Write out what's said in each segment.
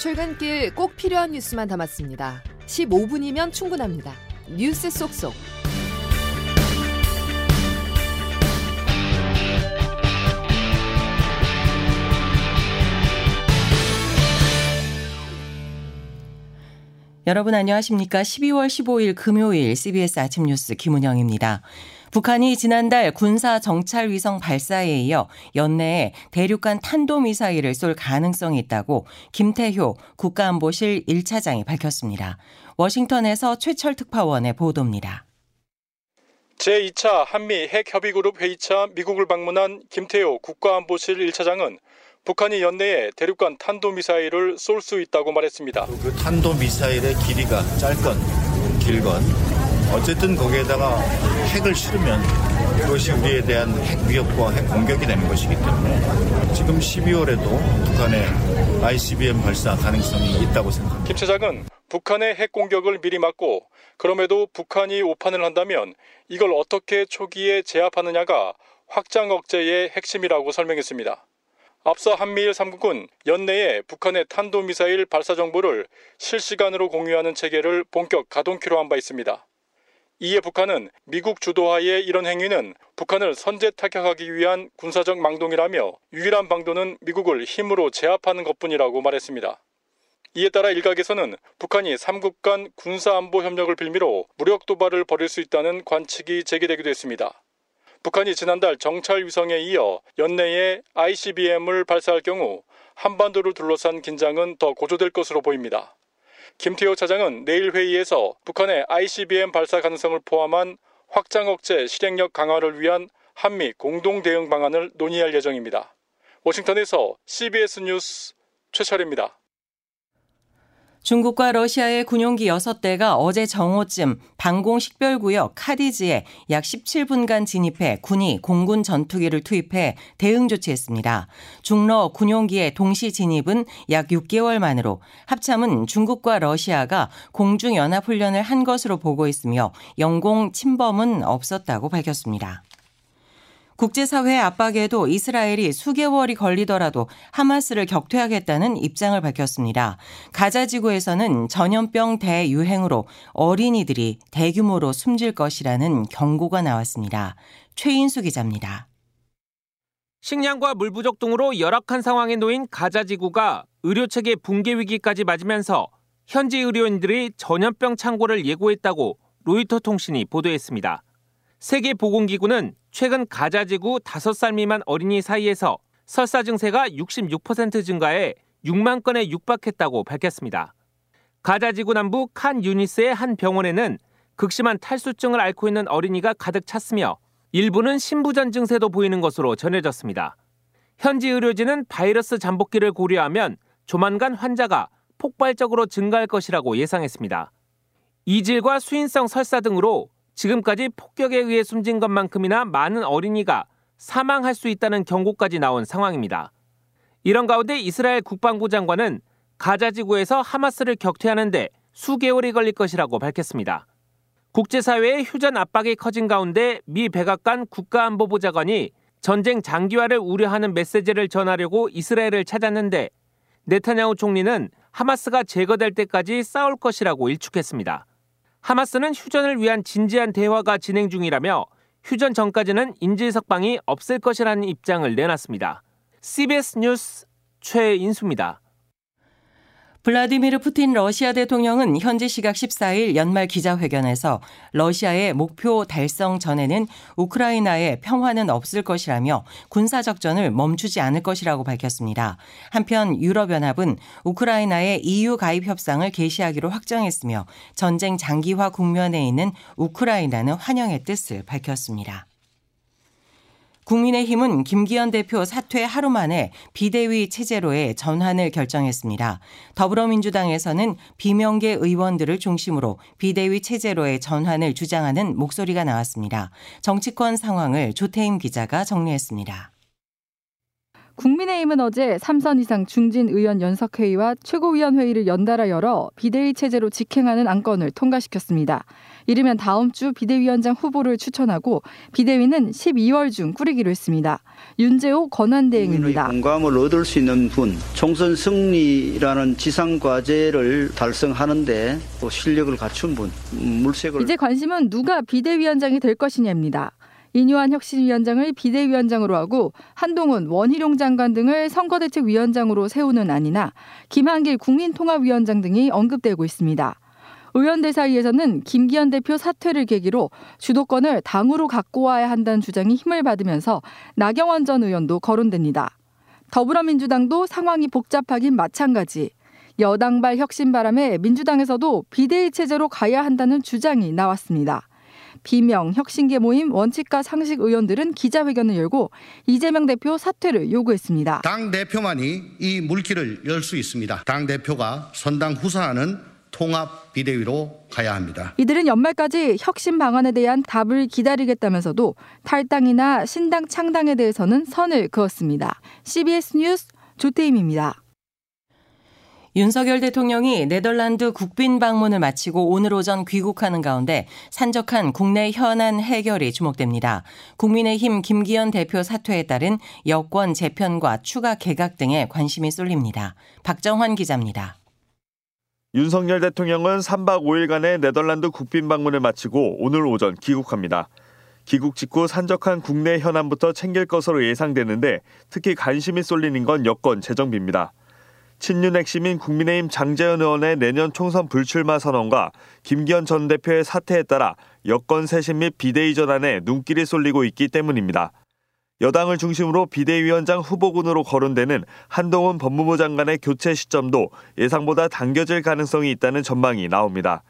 출근길 꼭 필요한 뉴스만 담았습니다. 15분이면 충분합니다. 뉴스 속속. 여러분 안녕하십니까? 12월 15일 금요일 CBS 아침 뉴스 김은영입니다. 북한이 지난달 군사 정찰 위성 발사에 이어 연내에 대륙간 탄도미사일을 쏠 가능성이 있다고 김태효 국가안보실 1차장이 밝혔습니다. 워싱턴에서 최철 특파원의 보도입니다. 제2차 한미 핵협의그룹 회의차 미국을 방문한 김태효 국가안보실 1차장은 북한이 연내에 대륙간 탄도미사일을 쏠 수 있다고 말했습니다. 그 탄도미사일의 길이가 짧건 길건 어쨌든 거기에다가 핵을 실으면 그것이 우리에 대한 핵 위협과 핵 공격이 되는 것이기 때문에 지금 12월에도 북한의 ICBM 발사 가능성이 있다고 생각합니다. 김 차장은 북한의 핵 공격을 미리 막고 그럼에도 북한이 오판을 한다면 이걸 어떻게 초기에 제압하느냐가 확장 억제의 핵심이라고 설명했습니다. 앞서 한미일 3국은 연내에 북한의 탄도미사일 발사 정보를 실시간으로 공유하는 체계를 본격 가동키로 한 바 있습니다. 이에 북한은 미국 주도하에 이런 행위는 북한을 선제 타격하기 위한 군사적 망동이라며 유일한 방도는 미국을 힘으로 제압하는 것뿐이라고 말했습니다. 이에 따라 일각에서는 북한이 3국 간 군사안보 협력을 빌미로 무력 도발을 벌일 수 있다는 관측이 제기되기도 했습니다. 북한이 지난달 정찰 위성에 이어 연내에 ICBM을 발사할 경우 한반도를 둘러싼 긴장은 더 고조될 것으로 보입니다. 김태호 차장은 내일 회의에서 북한의 ICBM 발사 가능성을 포함한 확장 억제 실행력 강화를 위한 한미 공동 대응 방안을 논의할 예정입니다. 워싱턴에서 CBS 뉴스 최철입니다. 중국과 러시아의 군용기 6대가 어제 정오쯤 방공 식별구역 카디즈에 약 17분간 진입해 군이 공군 전투기를 투입해 대응 조치했습니다. 중러 군용기의 동시 진입은 약 6개월 만으로 합참은 중국과 러시아가 공중연합훈련을 한 것으로 보고 있으며 영공 침범은 없었다고 밝혔습니다. 국제사회 압박에도 이스라엘이 수개월이 걸리더라도 하마스를 격퇴하겠다는 입장을 밝혔습니다. 가자 지구에서는 전염병 대유행으로 어린이들이 대규모로 숨질 것이라는 경고가 나왔습니다. 최인수 기자입니다. 식량과 물 부족 등으로 열악한 상황에 놓인 가자 지구가 의료 체계 붕괴 위기까지 맞으면서 현지 의료인들이 전염병 창고를 예고했다고 로이터 통신이 보도했습니다. 세계보건기구는 최근 가자 지구 5살 미만 어린이 사이에서 설사 증세가 66% 증가해 6만 건에 육박했다고 밝혔습니다. 가자 지구 남부 칸 유니스의 한 병원에는 극심한 탈수증을 앓고 있는 어린이가 가득 찼으며 일부는 신부전 증세도 보이는 것으로 전해졌습니다. 현지 의료진은 바이러스 잠복기를 고려하면 조만간 환자가 폭발적으로 증가할 것이라고 예상했습니다. 이질과 수인성 설사 등으로 지금까지 폭격에 의해 숨진 것만큼이나 많은 어린이가 사망할 수 있다는 경고까지 나온 상황입니다. 이런 가운데 이스라엘 국방부 장관은 가자 지구에서 하마스를 격퇴하는데 수개월이 걸릴 것이라고 밝혔습니다. 국제사회의 휴전 압박이 커진 가운데 미 백악관 국가안보보좌관이 전쟁 장기화를 우려하는 메시지를 전하려고 이스라엘을 찾았는데 네타냐후 총리는 하마스가 제거될 때까지 싸울 것이라고 일축했습니다. 하마스는 휴전을 위한 진지한 대화가 진행 중이라며 휴전 전까지는 인질 석방이 없을 것이라는 입장을 내놨습니다. CBS 뉴스 최인수입니다. 블라디미르 푸틴 러시아 대통령은 현지 시각 14일 연말 기자회견에서 러시아의 목표 달성 전에는 우크라이나의 평화는 없을 것이라며 군사적전을 멈추지 않을 것이라고 밝혔습니다. 한편 유럽연합은 우크라이나의 EU 가입 협상을 개시하기로 확정했으며 전쟁 장기화 국면에 있는 우크라이나는 환영의 뜻을 밝혔습니다. 국민의힘은 김기현 대표 사퇴 하루 만에 비대위 체제로의 전환을 결정했습니다. 더불어민주당에서는 비명계 의원들을 중심으로 비대위 체제로의 전환을 주장하는 목소리가 나왔습니다. 정치권 상황을 조태임 기자가 정리했습니다. 국민의힘은 어제 3선 이상 중진 의원 연석회의와 최고위원회의를 연달아 열어 비대위 체제로 직행하는 안건을 통과시켰습니다. 이르면 다음 주 비대위원장 후보를 추천하고 비대위는 12월 중 꾸리기로 했습니다. 윤재호 권한대행입니다. 공감을 얻을 수 있는 분, 총선 승리라는 지상 과제를 달성하는데 실력을 갖춘 분, 물색을 이제 관심은 누가 비대위원장이 될 것이냐입니다. 이뉴한 혁신위원장을 비대위원장으로 하고 한동훈, 원희룡 장관 등을 선거대책위원장으로 세우는 안이나 김한길 국민통합위원장 등이 언급되고 있습니다. 의원들 사이에서는 김기현 대표 사퇴를 계기로 주도권을 당으로 갖고 와야 한다는 주장이 힘을 받으면서 나경원 전 의원도 거론됩니다. 더불어민주당도 상황이 복잡하긴 마찬가지. 여당발 혁신 바람에 민주당에서도 비대위 체제로 가야 한다는 주장이 나왔습니다. 비명 혁신계 모임 원칙과 상식 의원들은 기자회견을 열고 이재명 대표 사퇴를 요구했습니다. 당 대표만이 이 물길을 열 수 있습니다. 당 대표가 선당 후사하는 통합 비대위로 가야 합니다. 이들은 연말까지 혁신 방안에 대한 답을 기다리겠다면서도 탈당이나 신당 창당에 대해서는 선을 그었습니다. CBS 뉴스 조태임입니다. 윤석열 대통령이 네덜란드 국빈 방문을 마치고 오늘 오전 귀국하는 가운데 산적한 국내 현안 해결이 주목됩니다. 국민의힘 김기현 대표 사퇴에 따른 여권 재편과 추가 개각 등에 관심이 쏠립니다. 박정환 기자입니다. 윤석열 대통령은 3박 5일간의 네덜란드 국빈 방문을 마치고 오늘 오전 귀국합니다. 귀국 직후 산적한 국내 현안부터 챙길 것으로 예상되는데 특히 관심이 쏠리는 건 여권 재정비입니다. 친윤 핵심인 국민의힘 장재현 의원의 내년 총선 불출마 선언과 김기현 전 대표의 사퇴에 따라 여권 쇄신 및 비대위 전환에 눈길이 쏠리고 있기 때문입니다. 여당을 중심으로 비대위원장 후보군으로 거론되는 한동훈 법무부 장관의 교체 시점도 예상보다 당겨질 가능성이 있다는 전망이 나옵니다.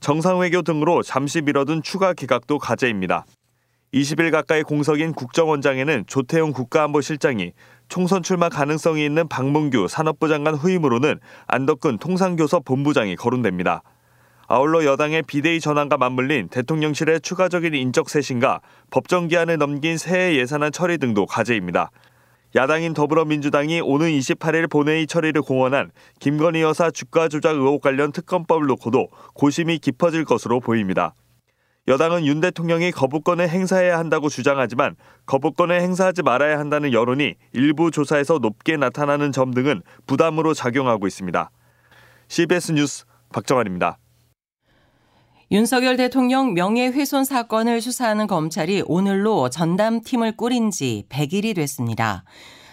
정상외교 등으로 잠시 미뤄둔 추가 기각도 과제입니다. 20일 가까이 공석인 국정원장에는 조태용 국가안보실장이 총선 출마 가능성이 있는 박문규 산업부 장관 후임으로는 안덕근 통상교섭 본부장이 거론됩니다. 아울러 여당의 비대위 전환과 맞물린 대통령실의 추가적인 인적 쇄신과 법정 기한을 넘긴 새해 예산안 처리 등도 과제입니다. 야당인 더불어민주당이 오는 28일 본회의 처리를 공언한 김건희 여사 주가 조작 의혹 관련 특검법을 놓고도 고심이 깊어질 것으로 보입니다. 여당은 윤 대통령이 거부권을 행사해야 한다고 주장하지만 거부권을 행사하지 말아야 한다는 여론이 일부 조사에서 높게 나타나는 점 등은 부담으로 작용하고 있습니다. CBS 뉴스 박정환입니다. 윤석열 대통령 명예훼손 사건을 수사하는 검찰이 오늘로 전담팀을 꾸린 지 100일이 됐습니다.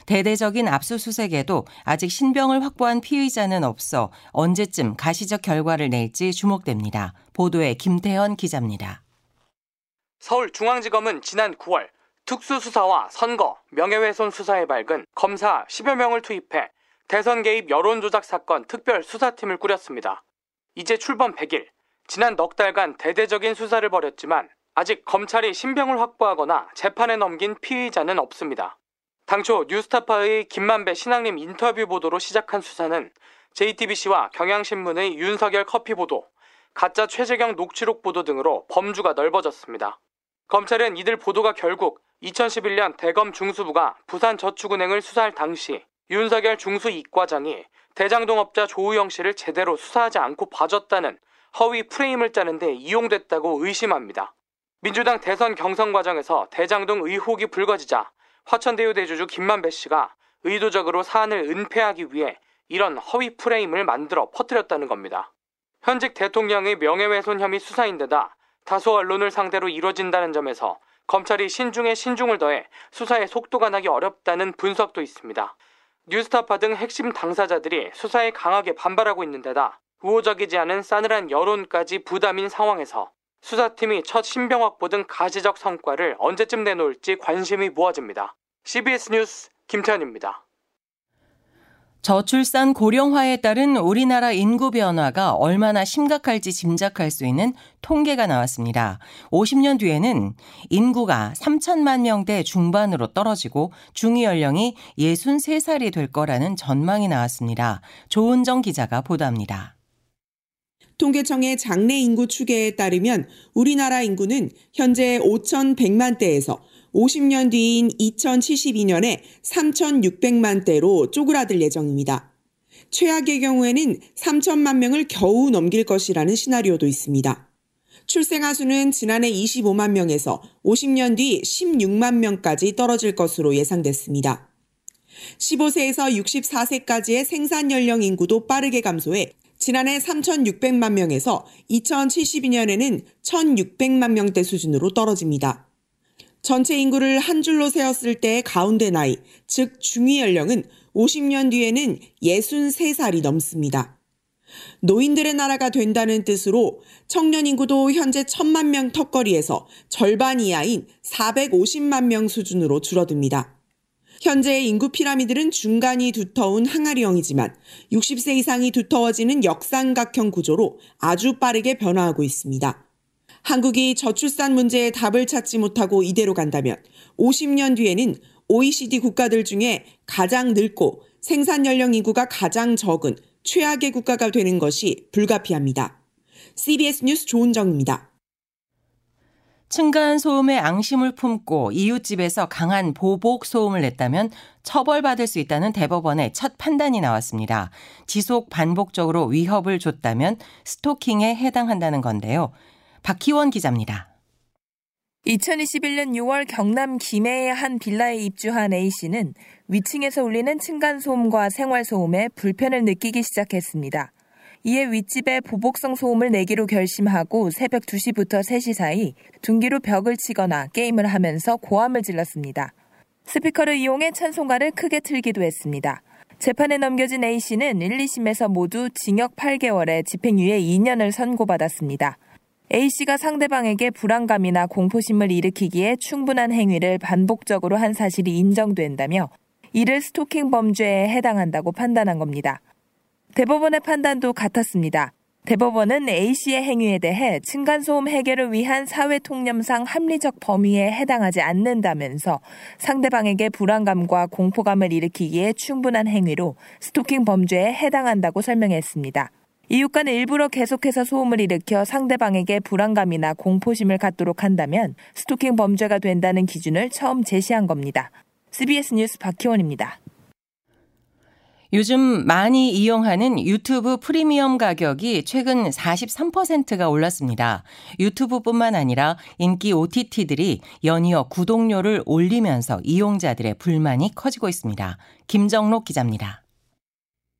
대대적인 압수수색에도 아직 신병을 확보한 피의자는 없어 언제쯤 가시적 결과를 낼지 주목됩니다. 보도에 김태현 기자입니다. 서울중앙지검은 지난 9월 특수수사와 선거, 명예훼손 수사에 밝은 검사 10여 명을 투입해 대선 개입 여론조작 사건 특별 수사팀을 꾸렸습니다. 이제 출범 100일, 지난 넉 달간 대대적인 수사를 벌였지만 아직 검찰이 신병을 확보하거나 재판에 넘긴 피의자는 없습니다. 당초 뉴스타파의 김만배 신앙님 인터뷰 보도로 시작한 수사는 JTBC와 경향신문의 윤석열 커피 보도, 가짜 최재경 녹취록 보도 등으로 범주가 넓어졌습니다. 검찰은 이들 보도가 결국 2011년 대검 중수부가 부산저축은행을 수사할 당시 윤석열 중수 이과장이 대장동업자 조우영 씨를 제대로 수사하지 않고 봐줬다는 허위 프레임을 짜는데 이용됐다고 의심합니다. 민주당 대선 경선 과정에서 대장동 의혹이 불거지자 화천대유 대주주 김만배 씨가 의도적으로 사안을 은폐하기 위해 이런 허위 프레임을 만들어 퍼뜨렸다는 겁니다. 현직 대통령의 명예훼손 혐의 수사인데다 다수 언론을 상대로 이뤄진다는 점에서 검찰이 신중에 신중을 더해 수사에 속도가 나기 어렵다는 분석도 있습니다. 뉴스타파 등 핵심 당사자들이 수사에 강하게 반발하고 있는 데다 우호적이지 않은 싸늘한 여론까지 부담인 상황에서 수사팀이 첫 신병 확보 등 가시적 성과를 언제쯤 내놓을지 관심이 모아집니다. CBS 뉴스 김태현입니다. 저출산 고령화에 따른 우리나라 인구 변화가 얼마나 심각할지 짐작할 수 있는 통계가 나왔습니다. 50년 뒤에는 인구가 3천만 명대 중반으로 떨어지고 중위 연령이 63살이 될 거라는 전망이 나왔습니다. 조은정 기자가 보도합니다. 통계청의 장래 인구 추계에 따르면 우리나라 인구는 현재 5,100만 대에서 50년 뒤인 2072년에 3,600만 대로 쪼그라들 예정입니다. 최악의 경우에는 3천만 명을 겨우 넘길 것이라는 시나리오도 있습니다. 출생아 수는 지난해 25만 명에서 50년 뒤 16만 명까지 떨어질 것으로 예상됐습니다. 15세에서 64세까지의 생산 연령 인구도 빠르게 감소해 지난해 3,600만 명에서 2072년에는 1,600만 명대 수준으로 떨어집니다. 전체 인구를 한 줄로 세웠을 때 가운데 나이, 즉 중위 연령은 50년 뒤에는 63살이 넘습니다. 노인들의 나라가 된다는 뜻으로 청년 인구도 현재 1000만 명 턱걸이에서 절반 이하인 450만 명 수준으로 줄어듭니다. 현재의 인구 피라미드는 중간이 두터운 항아리형이지만 60세 이상이 두터워지는 역삼각형 구조로 아주 빠르게 변화하고 있습니다. 한국이 저출산 문제에 답을 찾지 못하고 이대로 간다면 50년 뒤에는 OECD 국가들 중에 가장 늙고 생산 연령 인구가 가장 적은 최악의 국가가 되는 것이 불가피합니다. CBS 뉴스 조은정입니다. 층간 소음에 앙심을 품고 이웃집에서 강한 보복 소음을 냈다면 처벌받을 수 있다는 대법원의 첫 판단이 나왔습니다. 지속 반복적으로 위협을 줬다면 스토킹에 해당한다는 건데요. 박희원 기자입니다. 2021년 6월 경남 김해의 한 빌라에 입주한 A씨는 위층에서 울리는 층간소음과 생활소음에 불편을 느끼기 시작했습니다. 이에 윗집에 보복성 소음을 내기로 결심하고 새벽 2시부터 3시 사이 둔기로 벽을 치거나 게임을 하면서 고함을 질렀습니다. 스피커를 이용해 찬송가를 크게 틀기도 했습니다. 재판에 넘겨진 A씨는 1, 2심에서 모두 징역 8개월에 집행유예 2년을 선고받았습니다. A씨가 상대방에게 불안감이나 공포심을 일으키기에 충분한 행위를 반복적으로 한 사실이 인정된다며 이를 스토킹 범죄에 해당한다고 판단한 겁니다. 대법원의 판단도 같았습니다. 대법원은 A씨의 행위에 대해 층간소음 해결을 위한 사회통념상 합리적 범위에 해당하지 않는다면서 상대방에게 불안감과 공포감을 일으키기에 충분한 행위로 스토킹 범죄에 해당한다고 설명했습니다. 이웃 간에 일부러 계속해서 소음을 일으켜 상대방에게 불안감이나 공포심을 갖도록 한다면 스토킹 범죄가 된다는 기준을 처음 제시한 겁니다. CBS 뉴스 박희원입니다. 요즘 많이 이용하는 유튜브 프리미엄 가격이 최근 43%가 올랐습니다. 유튜브뿐만 아니라 인기 OTT들이 연이어 구독료를 올리면서 이용자들의 불만이 커지고 있습니다. 김정록 기자입니다.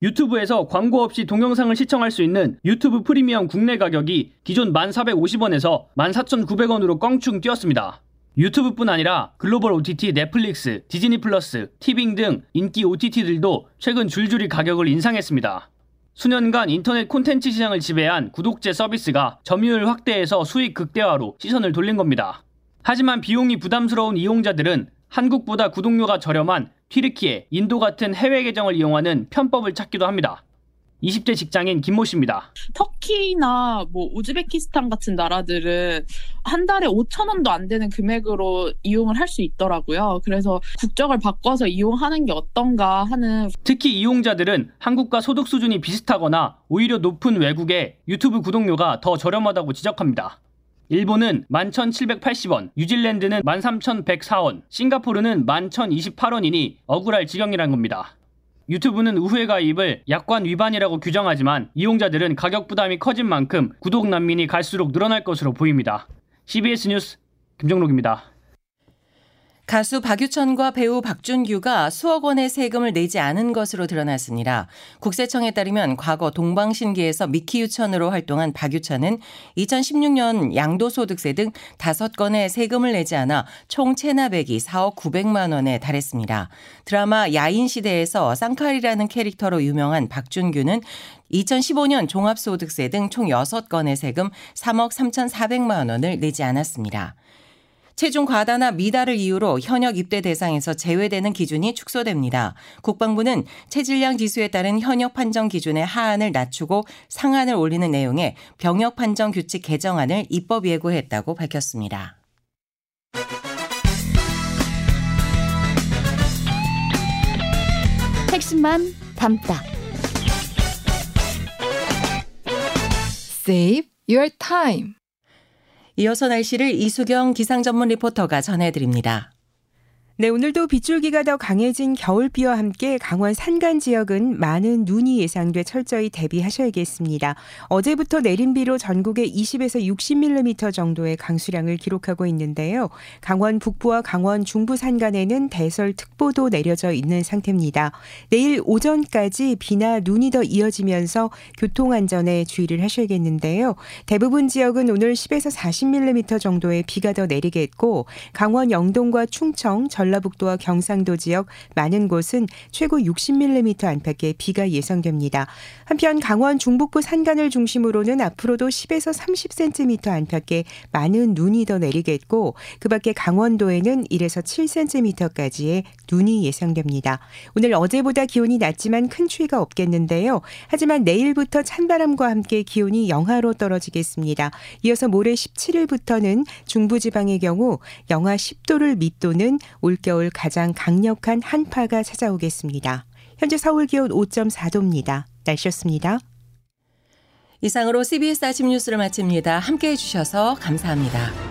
유튜브에서 광고 없이 동영상을 시청할 수 있는 유튜브 프리미엄 국내 가격이 기존 1,450원에서 14,900원으로 껑충 뛰었습니다. 유튜브뿐 아니라 글로벌 OTT 넷플릭스, 디즈니 플러스, 티빙 등 인기 OTT들도 최근 줄줄이 가격을 인상했습니다. 수년간 인터넷 콘텐츠 시장을 지배한 구독제 서비스가 점유율 확대에서 수익 극대화로 시선을 돌린 겁니다. 하지만 비용이 부담스러운 이용자들은 한국보다 구독료가 저렴한 튀르키예, 인도 같은 해외 계정을 이용하는 편법을 찾기도 합니다. 20대 직장인 김모 씨입니다. 터키나 뭐 우즈베키스탄 같은 나라들은 한 달에 5천 원도 안 되는 금액으로 이용을 할 수 있더라고요. 그래서 국적을 바꿔서 이용하는 게 어떤가 하는 특히 이용자들은 한국과 소득 수준이 비슷하거나 오히려 높은 외국에 유튜브 구독료가 더 저렴하다고 지적합니다. 일본은 11,780원, 뉴질랜드는 13,104원, 싱가포르는 11,028원이니 억울할 지경이란 겁니다. 유튜브는 우회 가입을 약관 위반이라고 규정하지만 이용자들은 가격 부담이 커진 만큼 구독 난민이 갈수록 늘어날 것으로 보입니다. CBS 뉴스 김정록입니다. 가수 박유천과 배우 박준규가 수억 원의 세금을 내지 않은 것으로 드러났습니다. 국세청에 따르면 과거 동방신기에서 미키유천으로 활동한 박유천은 2016년 양도소득세 등 5건의 세금을 내지 않아 총 체납액이 4억 900만 원에 달했습니다. 드라마 야인시대에서 쌍칼이라는 캐릭터로 유명한 박준규는 2015년 종합소득세 등 총 6건의 세금 3억 3,400만 원을 내지 않았습니다. 체중 과다나 미달을 이유로 현역 입대 대상에서 제외되는 기준이 축소됩니다. 국방부는 체질량 지수에 따른 현역 판정 기준의 하한을 낮추고 상한을 올리는 내용의 병역 판정 규칙 개정안을 입법 예고했다고 밝혔습니다. 핵심만 담다. Save your time. 이어서 날씨를 이수경 기상전문 리포터가 전해드립니다. 네, 오늘도 빗줄기가 더 강해진 겨울비와 함께 강원 산간 지역은 많은 눈이 예상돼 철저히 대비하셔야겠습니다. 어제부터 내린 비로 전국에 20에서 60mm 정도의 강수량을 기록하고 있는데요. 강원 북부와 강원 중부 산간에는 대설특보도 내려져 있는 상태입니다. 내일 오전까지 비나 눈이 더 이어지면서 교통안전에 주의를 하셔야겠는데요. 대부분 지역은 오늘 10에서 40mm 정도의 비가 더 내리겠고 강원 영동과 충청, 전 전라북도와 경상도 지역 많은 곳은 최고 60mm 안팎의 비가 예상됩니다. 한편 강원 중북부 산간을 중심으로는 앞으로도 10에서 30cm 안팎의 많은 눈이 더 내리겠고 그 밖에 강원도에는 1에서 7cm까지의 눈이 예상됩니다. 오늘 어제보다 기온이 낮지만 큰 추위가 없겠는데요. 하지만 내일부터 찬바람과 함께 기온이 영하로 떨어지겠습니다. 이어서 모레 17일부터는 중부지방의 경우 영하 10도를 밑도는 올겨울 가장 강력한 한파가 찾아오겠습니다. 현재 서울 기온 5.4도입니다. 날씨였습니다. 이상으로 CBS 아침 뉴스를 마칩니다. 함께 해 주셔서 감사합니다.